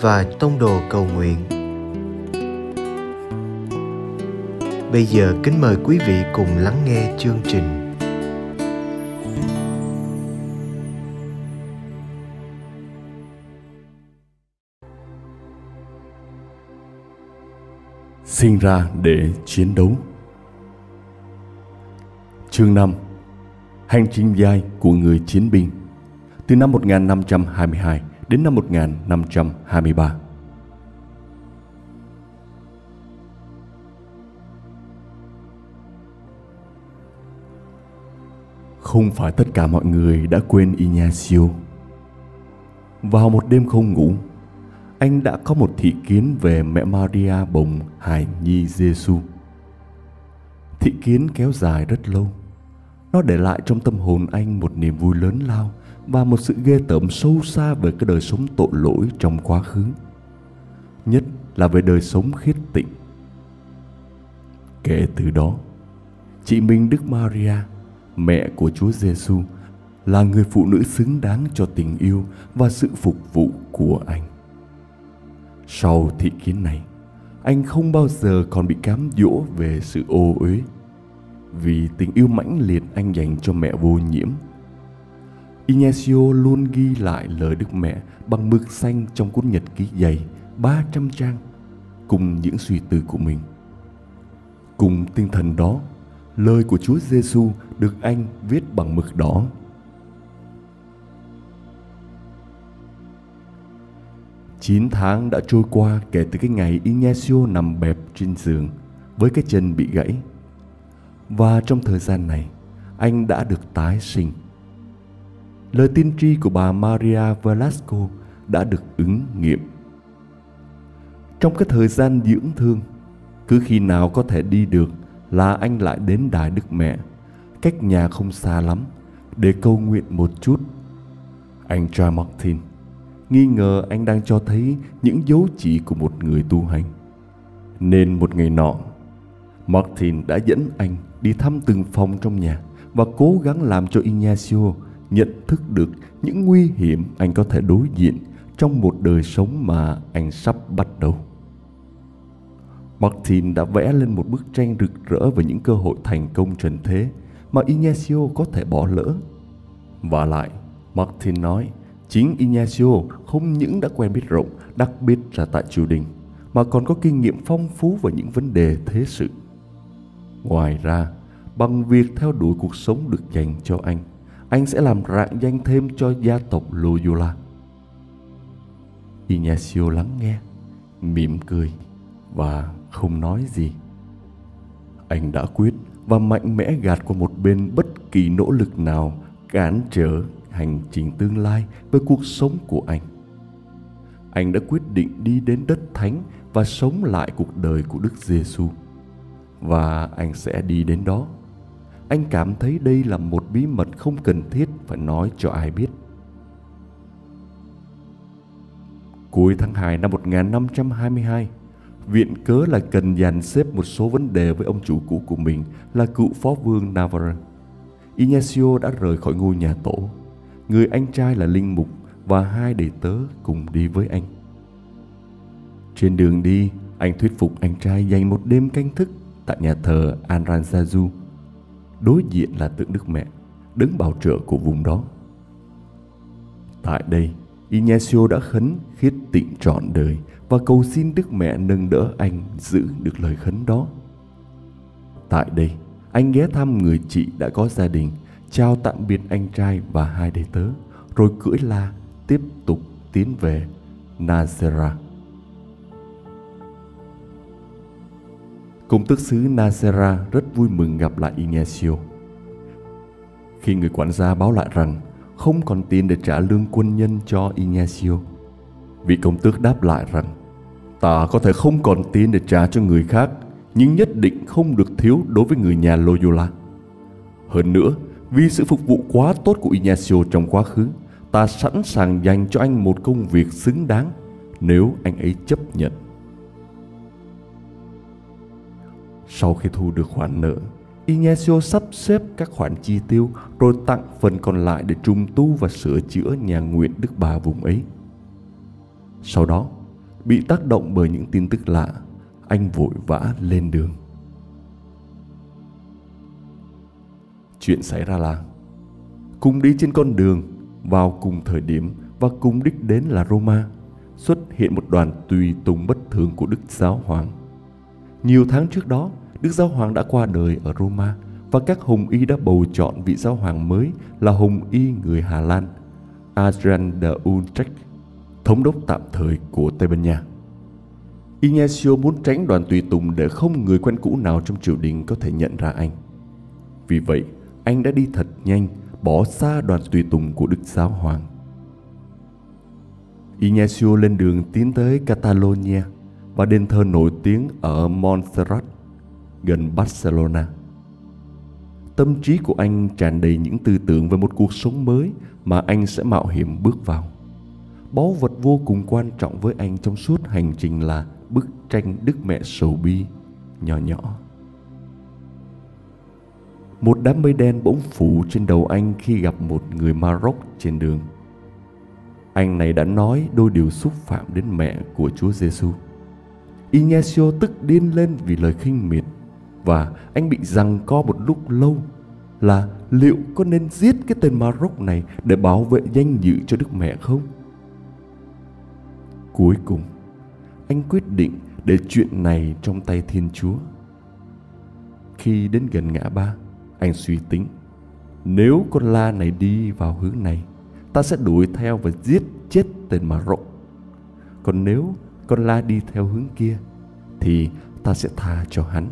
và Tông Đồ Cầu Nguyện. Bây giờ kính mời quý vị cùng lắng nghe chương trình. sinh ra để chiến đấu. Chương 5 Hành trình dài của người chiến binh từ năm 1522 đến năm 1523. Không phải tất cả mọi người đã quên Ignacio. Vào một đêm không ngủ, anh đã có một thị kiến về mẹ Maria bồng hài nhi Giêsu. Thị kiến kéo dài rất lâu. Nó để lại trong tâm hồn anh một niềm vui lớn lao và một sự ghê tởm sâu xa về cái đời sống tội lỗi trong quá khứ. Nhất là về đời sống khiết tịnh. Kể từ đó, chị Minh Đức Maria, mẹ của Chúa Giêsu, là người phụ nữ xứng đáng cho tình yêu và sự phục vụ của anh. Sau thị kiến này, anh không bao giờ còn bị cám dỗ về sự ô uế vì tình yêu mãnh liệt anh dành cho mẹ vô nhiễm. Ignacio luôn ghi lại lời Đức Mẹ bằng mực xanh trong cuốn nhật ký dày 300 trang cùng những suy tư của mình. Cùng tinh thần đó, lời của Chúa Giêsu được anh viết bằng mực đỏ Chín tháng đã trôi qua kể từ cái ngày Ignacio nằm bẹp trên giường với cái chân bị gãy. Và trong thời gian này, anh đã được tái sinh. Lời tiên tri của bà Maria Velasco đã được ứng nghiệm. Trong cái thời gian dưỡng thương, cứ khi nào có thể đi được là anh lại đến Đài Đức Mẹ, cách nhà không xa lắm, để cầu nguyện một chút. Anh John Martin nghi ngờ anh đang cho thấy những dấu chỉ của một người tu hành. Nên một ngày nọ, Martin đã dẫn anh đi thăm từng phòng trong nhà và cố gắng làm cho Ignacio nhận thức được những nguy hiểm anh có thể đối diện trong một đời sống mà anh sắp bắt đầu. Martin đã vẽ lên một bức tranh rực rỡ về những cơ hội thành công trần thế mà Ignacio có thể bỏ lỡ. Và lại, Martin nói Chính Ignacio không những đã quen biết rộng, đặc biệt là tại triều đình, mà còn có kinh nghiệm phong phú về những vấn đề thế sự. Ngoài ra, bằng việc theo đuổi cuộc sống được dành cho anh, anh sẽ làm rạng danh thêm cho gia tộc Loyola. Ignacio lắng nghe, mỉm cười và không nói gì. Anh đã quyết và mạnh mẽ gạt qua một bên bất kỳ nỗ lực nào cản trở hành trình tương lai với cuộc sống của anh anh đã quyết định đi đến đất thánh và sống lại cuộc đời của Đức Giêsu. Và anh sẽ đi đến đó. Anh cảm thấy đây là một bí mật không cần thiết phải nói cho ai biết. Cuối tháng 2 năm 1522, viện cớ là cần dàn xếp một số vấn đề với ông chủ cũ của mình là cựu phó vương Navarre. Ignacio đã rời khỏi ngôi nhà tổ người anh trai là linh mục và hai đệ tớ cùng đi với anh. Trên đường đi, anh thuyết phục anh trai dành một đêm canh thức tại nhà thờ Anranzaju. Đối diện là tượng Đức Mẹ, đứng bảo trợ của vùng đó. Tại đây, Ignacio đã khấn khiết tịnh trọn đời và cầu xin Đức Mẹ nâng đỡ anh giữ được lời khấn đó. Tại đây, anh ghé thăm người chị đã có gia đình chào tạm biệt anh trai và hai đệ tớ, rồi cưỡi la tiếp tục tiến về Nazera. Công tước xứ Nazera rất vui mừng gặp lại Ignacio. Khi người quản gia báo lại rằng không còn tiền để trả lương quân nhân cho Ignacio, Vị công tước đáp lại rằng Ta có thể không còn tiền để trả cho người khác Nhưng nhất định không được thiếu đối với người nhà Loyola Hơn nữa Vì sự phục vụ quá tốt của Ignacio trong quá khứ Ta sẵn sàng dành cho anh một công việc xứng đáng Nếu anh ấy chấp nhận Sau khi thu được khoản nợ Ignacio sắp xếp các khoản chi tiêu rồi tặng phần còn lại để trùng tu và sửa chữa nhà nguyện Đức Bà vùng ấy. Sau đó, bị tác động bởi những tin tức lạ, anh vội vã lên đường. Chuyện xảy ra là cùng đi trên con đường vào cùng thời điểm và cùng đích đến là Roma xuất hiện một đoàn tùy tùng bất thường của Đức Giáo Hoàng. Nhiều tháng trước đó, Đức Giáo Hoàng đã qua đời ở Roma và các hồng y đã bầu chọn vị giáo hoàng mới là hồng y người Hà Lan, Adrian de Utrecht, thống đốc tạm thời của Tây Ban Nha. Ignacio muốn tránh đoàn tùy tùng để không người quen cũ nào trong triều đình có thể nhận ra anh. Vì vậy, anh đã đi thật nhanh, bỏ xa đoàn tùy tùng của Đức Giáo Hoàng. Ignacio lên đường tiến tới Catalonia và đền thờ nổi tiếng ở Montserrat, gần Barcelona. Tâm trí của anh tràn đầy những tư tưởng về một cuộc sống mới mà anh sẽ mạo hiểm bước vào. Báu vật vô cùng quan trọng với anh trong suốt hành trình là bức tranh Đức Mẹ Sầu Bi nhỏ nhỏ. Một đám mây đen bỗng phủ trên đầu anh khi gặp một người Maroc trên đường. Anh này đã nói đôi điều xúc phạm đến mẹ của Chúa Giêsu. Ignacio tức điên lên vì lời khinh miệt và anh bị giằng co một lúc lâu là liệu có nên giết cái tên Maroc này để bảo vệ danh dự cho Đức Mẹ không? Cuối cùng, anh quyết định để chuyện này trong tay Thiên Chúa. Khi đến gần ngã ba, anh suy tính, nếu con la này đi vào hướng này, ta sẽ đuổi theo và giết chết tên Maroc. Còn nếu con la đi theo hướng kia, thì ta sẽ tha cho hắn.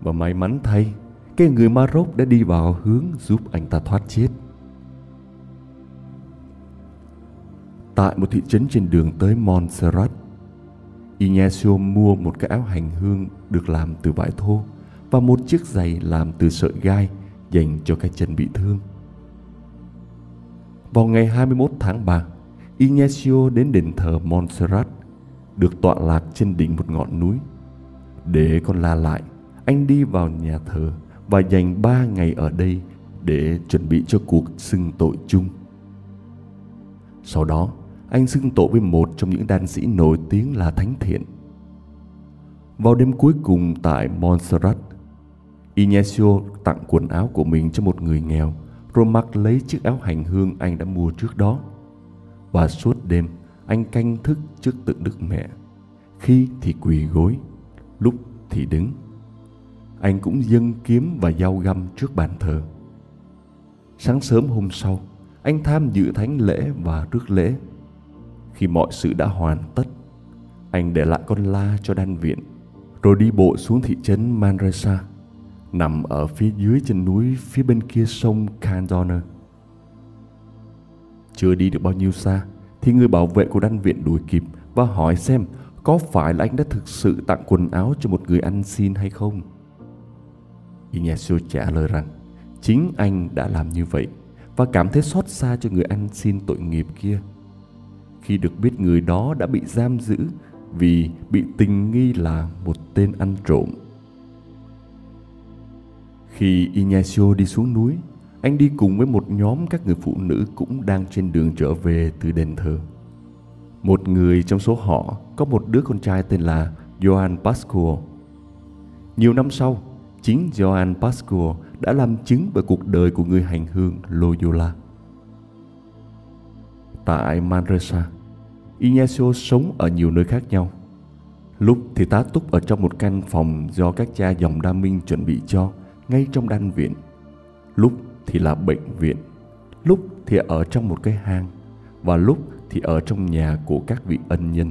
Và may mắn thay, cái người Maroc đã đi vào hướng giúp anh ta thoát chết. Tại một thị trấn trên đường tới Montserrat, Ignacio mua một cái áo hành hương được làm từ vải thô và một chiếc giày làm từ sợi gai dành cho cái chân bị thương. Vào ngày 21 tháng 3, Ignacio đến đền thờ Montserrat, được tọa lạc trên đỉnh một ngọn núi. Để con la lại, anh đi vào nhà thờ và dành ba ngày ở đây để chuẩn bị cho cuộc xưng tội chung. Sau đó, anh xưng tội với một trong những đan sĩ nổi tiếng là Thánh Thiện. Vào đêm cuối cùng tại Montserrat, Ignacio tặng quần áo của mình cho một người nghèo rồi mặc lấy chiếc áo hành hương anh đã mua trước đó. Và suốt đêm, anh canh thức trước tượng Đức Mẹ. Khi thì quỳ gối, lúc thì đứng anh cũng dâng kiếm và dao găm trước bàn thờ. Sáng sớm hôm sau, anh tham dự thánh lễ và rước lễ. Khi mọi sự đã hoàn tất, anh để lại con la cho đan viện, rồi đi bộ xuống thị trấn Manresa, nằm ở phía dưới chân núi phía bên kia sông Candona. Chưa đi được bao nhiêu xa, thì người bảo vệ của đan viện đuổi kịp và hỏi xem có phải là anh đã thực sự tặng quần áo cho một người ăn xin hay không. Ignacio trả lời rằng chính anh đã làm như vậy và cảm thấy xót xa cho người ăn xin tội nghiệp kia. Khi được biết người đó đã bị giam giữ vì bị tình nghi là một tên ăn trộm. Khi Ignacio đi xuống núi, anh đi cùng với một nhóm các người phụ nữ cũng đang trên đường trở về từ đền thờ. Một người trong số họ có một đứa con trai tên là Johann Pascual. Nhiều năm sau, chính Johann Pascual đã làm chứng về cuộc đời của người hành hương Loyola. Tại Manresa, Ignacio sống ở nhiều nơi khác nhau. Lúc thì tá túc ở trong một căn phòng do các cha dòng đa minh chuẩn bị cho ngay trong đan viện. Lúc thì là bệnh viện, lúc thì ở trong một cái hang và lúc thì ở trong nhà của các vị ân nhân.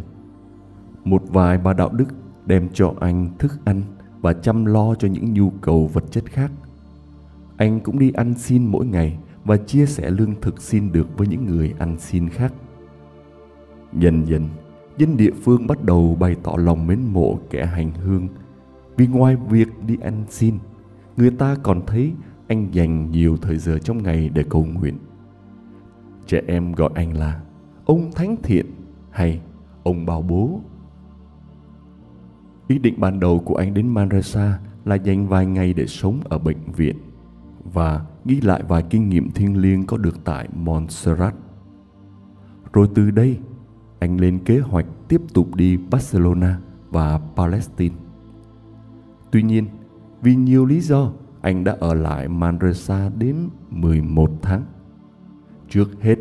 Một vài bà đạo đức đem cho anh thức ăn và chăm lo cho những nhu cầu vật chất khác. Anh cũng đi ăn xin mỗi ngày và chia sẻ lương thực xin được với những người ăn xin khác. Dần dần, dân địa phương bắt đầu bày tỏ lòng mến mộ kẻ hành hương vì ngoài việc đi ăn xin, người ta còn thấy anh dành nhiều thời giờ trong ngày để cầu nguyện. Trẻ em gọi anh là ông thánh thiện hay ông bảo bố. Ý định ban đầu của anh đến Manresa là dành vài ngày để sống ở bệnh viện và ghi lại vài kinh nghiệm thiêng liêng có được tại Montserrat. Rồi từ đây, anh lên kế hoạch tiếp tục đi Barcelona và Palestine. Tuy nhiên, vì nhiều lý do, anh đã ở lại Manresa đến 11 tháng. Trước hết,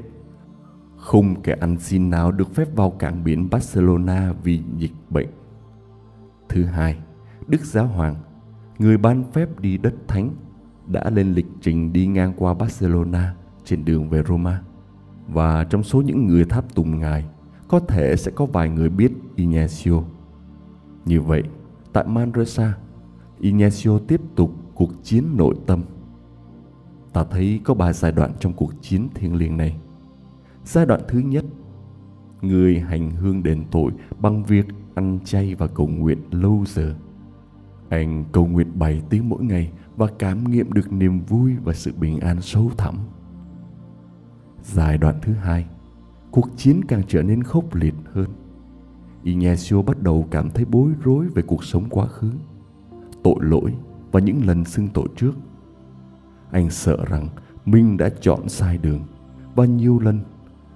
không kẻ ăn xin nào được phép vào cảng biển Barcelona vì dịch bệnh. Thứ hai, Đức Giáo Hoàng, người ban phép đi đất thánh, đã lên lịch trình đi ngang qua Barcelona trên đường về Roma. Và trong số những người tháp tùng ngài, có thể sẽ có vài người biết Ignacio. Như vậy, tại Manresa, Ignacio tiếp tục cuộc chiến nội tâm. Ta thấy có ba giai đoạn trong cuộc chiến thiêng liêng này. Giai đoạn thứ nhất, người hành hương đền tội bằng việc ăn chay và cầu nguyện lâu giờ. Anh cầu nguyện 7 tiếng mỗi ngày và cảm nghiệm được niềm vui và sự bình an sâu thẳm. Giai đoạn thứ hai, cuộc chiến càng trở nên khốc liệt hơn. Ignacio bắt đầu cảm thấy bối rối về cuộc sống quá khứ, tội lỗi và những lần xưng tội trước. Anh sợ rằng mình đã chọn sai đường và nhiều lần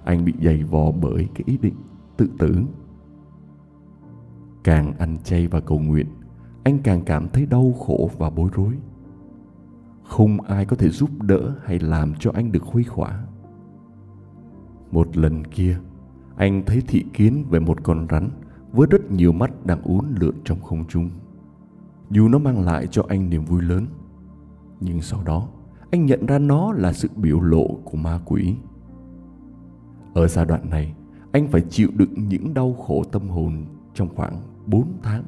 anh bị dày vò bởi cái ý định tự tử. Càng ăn chay và cầu nguyện, anh càng cảm thấy đau khổ và bối rối. Không ai có thể giúp đỡ hay làm cho anh được khuây khỏa. Một lần kia, anh thấy thị kiến về một con rắn với rất nhiều mắt đang uốn lượn trong không trung. Dù nó mang lại cho anh niềm vui lớn, nhưng sau đó anh nhận ra nó là sự biểu lộ của ma quỷ. Ở giai đoạn này, anh phải chịu đựng những đau khổ tâm hồn trong khoảng 4 tháng.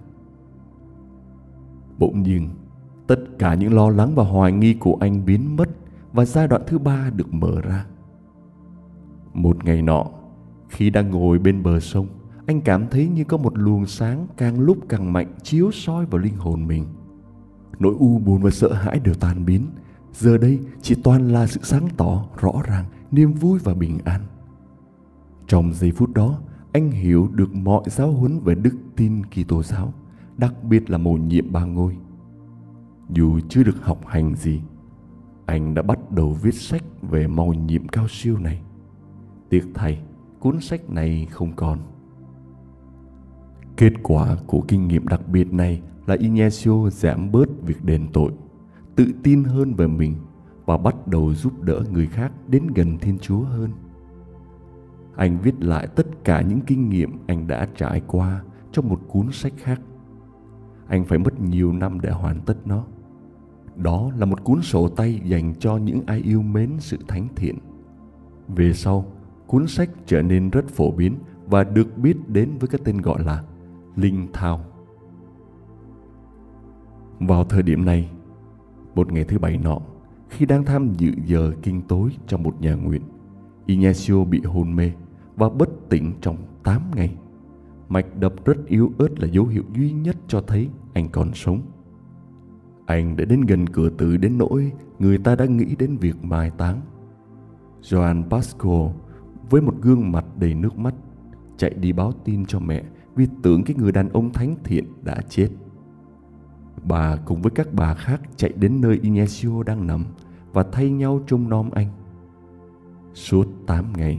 Bỗng nhiên, tất cả những lo lắng và hoài nghi của anh biến mất và giai đoạn thứ ba được mở ra. Một ngày nọ, khi đang ngồi bên bờ sông, anh cảm thấy như có một luồng sáng càng lúc càng mạnh chiếu soi vào linh hồn mình. Nỗi u buồn và sợ hãi đều tan biến. Giờ đây chỉ toàn là sự sáng tỏ, rõ ràng, niềm vui và bình an. Trong giây phút đó, anh hiểu được mọi giáo huấn về đức tin Kitô giáo, đặc biệt là mầu nhiệm ba ngôi. Dù chưa được học hành gì, anh đã bắt đầu viết sách về mầu nhiệm cao siêu này. Tiếc thay, cuốn sách này không còn. Kết quả của kinh nghiệm đặc biệt này là Ignacio giảm bớt việc đền tội, tự tin hơn về mình và bắt đầu giúp đỡ người khác đến gần Thiên Chúa hơn. Anh viết lại tất cả những kinh nghiệm anh đã trải qua trong một cuốn sách khác. Anh phải mất nhiều năm để hoàn tất nó. Đó là một cuốn sổ tay dành cho những ai yêu mến sự thánh thiện. Về sau, cuốn sách trở nên rất phổ biến và được biết đến với cái tên gọi là Linh Thao. Vào thời điểm này, một ngày thứ bảy nọ, khi đang tham dự giờ kinh tối trong một nhà nguyện, Ignacio bị hôn mê và bất tỉnh trong 8 ngày. Mạch đập rất yếu ớt là dấu hiệu duy nhất cho thấy anh còn sống. Anh đã đến gần cửa tử đến nỗi người ta đã nghĩ đến việc mai táng. Joan Pasco với một gương mặt đầy nước mắt chạy đi báo tin cho mẹ vì tưởng cái người đàn ông thánh thiện đã chết. Bà cùng với các bà khác chạy đến nơi Ignacio đang nằm và thay nhau trông nom anh. Suốt 8 ngày,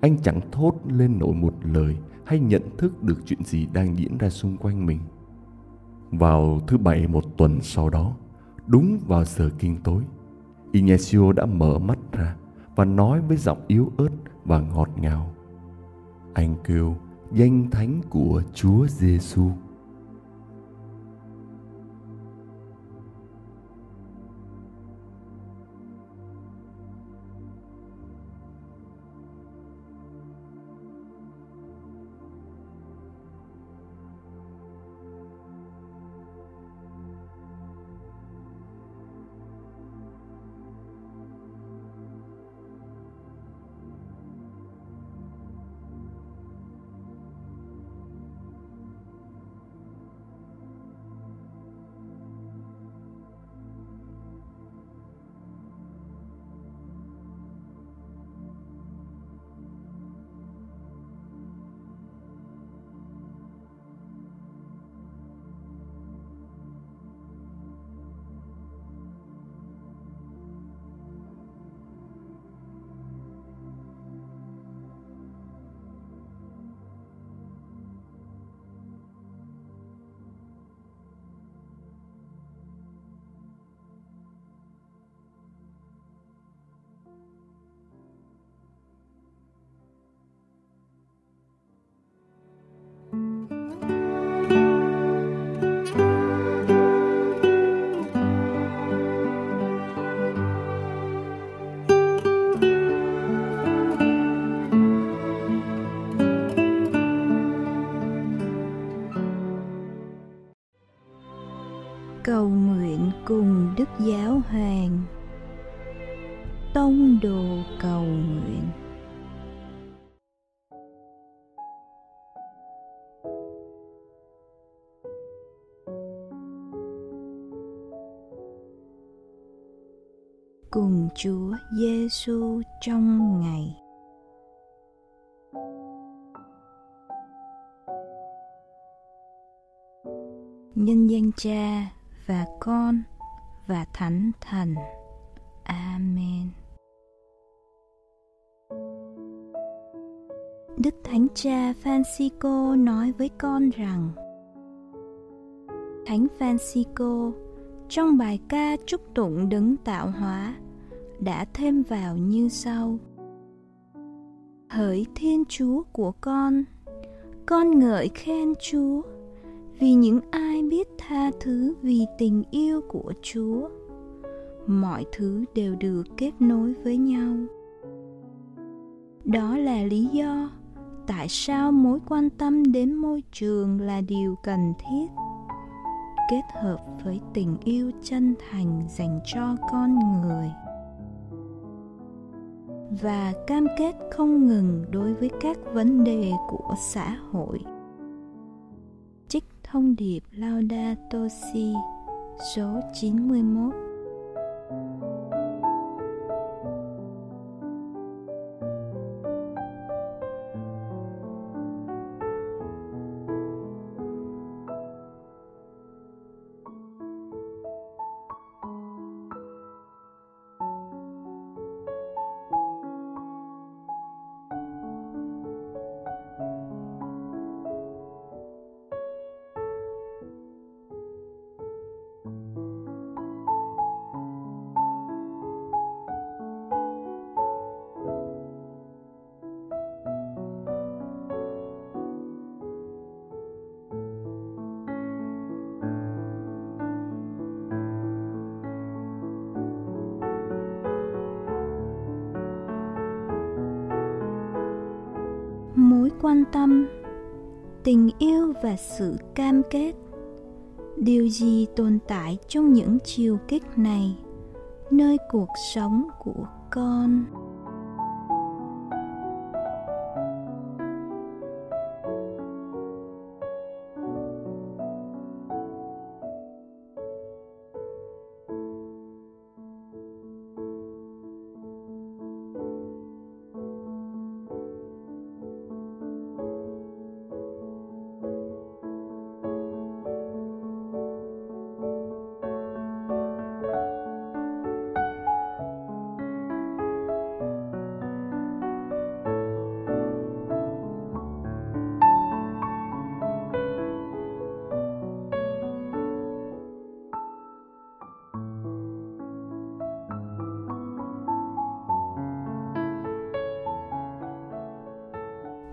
anh chẳng thốt lên nổi một lời hay nhận thức được chuyện gì đang diễn ra xung quanh mình. Vào thứ bảy một tuần sau đó, đúng vào giờ kinh tối, Ignacio đã mở mắt ra và nói với giọng yếu ớt và ngọt ngào. Anh kêu danh thánh của Chúa Giêsu. Kitô cầu nguyện cùng Chúa Giêsu trong ngày. Nhân danh Cha và Con và Thánh Thần. Amen. Đức Thánh Cha Francisco nói với con rằng, Thánh Francisco, trong bài ca chúc tụng đấng tạo hóa đã thêm vào như sau. Hỡi thiên chúa của con con ngợi khen chúa vì những ai biết tha thứ vì tình yêu của chúa. Mọi thứ đều được kết nối với nhau. Đó là lý do tại sao mối quan tâm đến môi trường là điều cần thiết? Kết hợp với tình yêu chân thành dành cho con người. Và cam kết không ngừng đối với các vấn đề của xã hội. Trích thông điệp Laudato Si, số 91 quan tâm, tình yêu và sự cam kết. Điều gì tồn tại trong những chiều kích này? Nơi cuộc sống của con.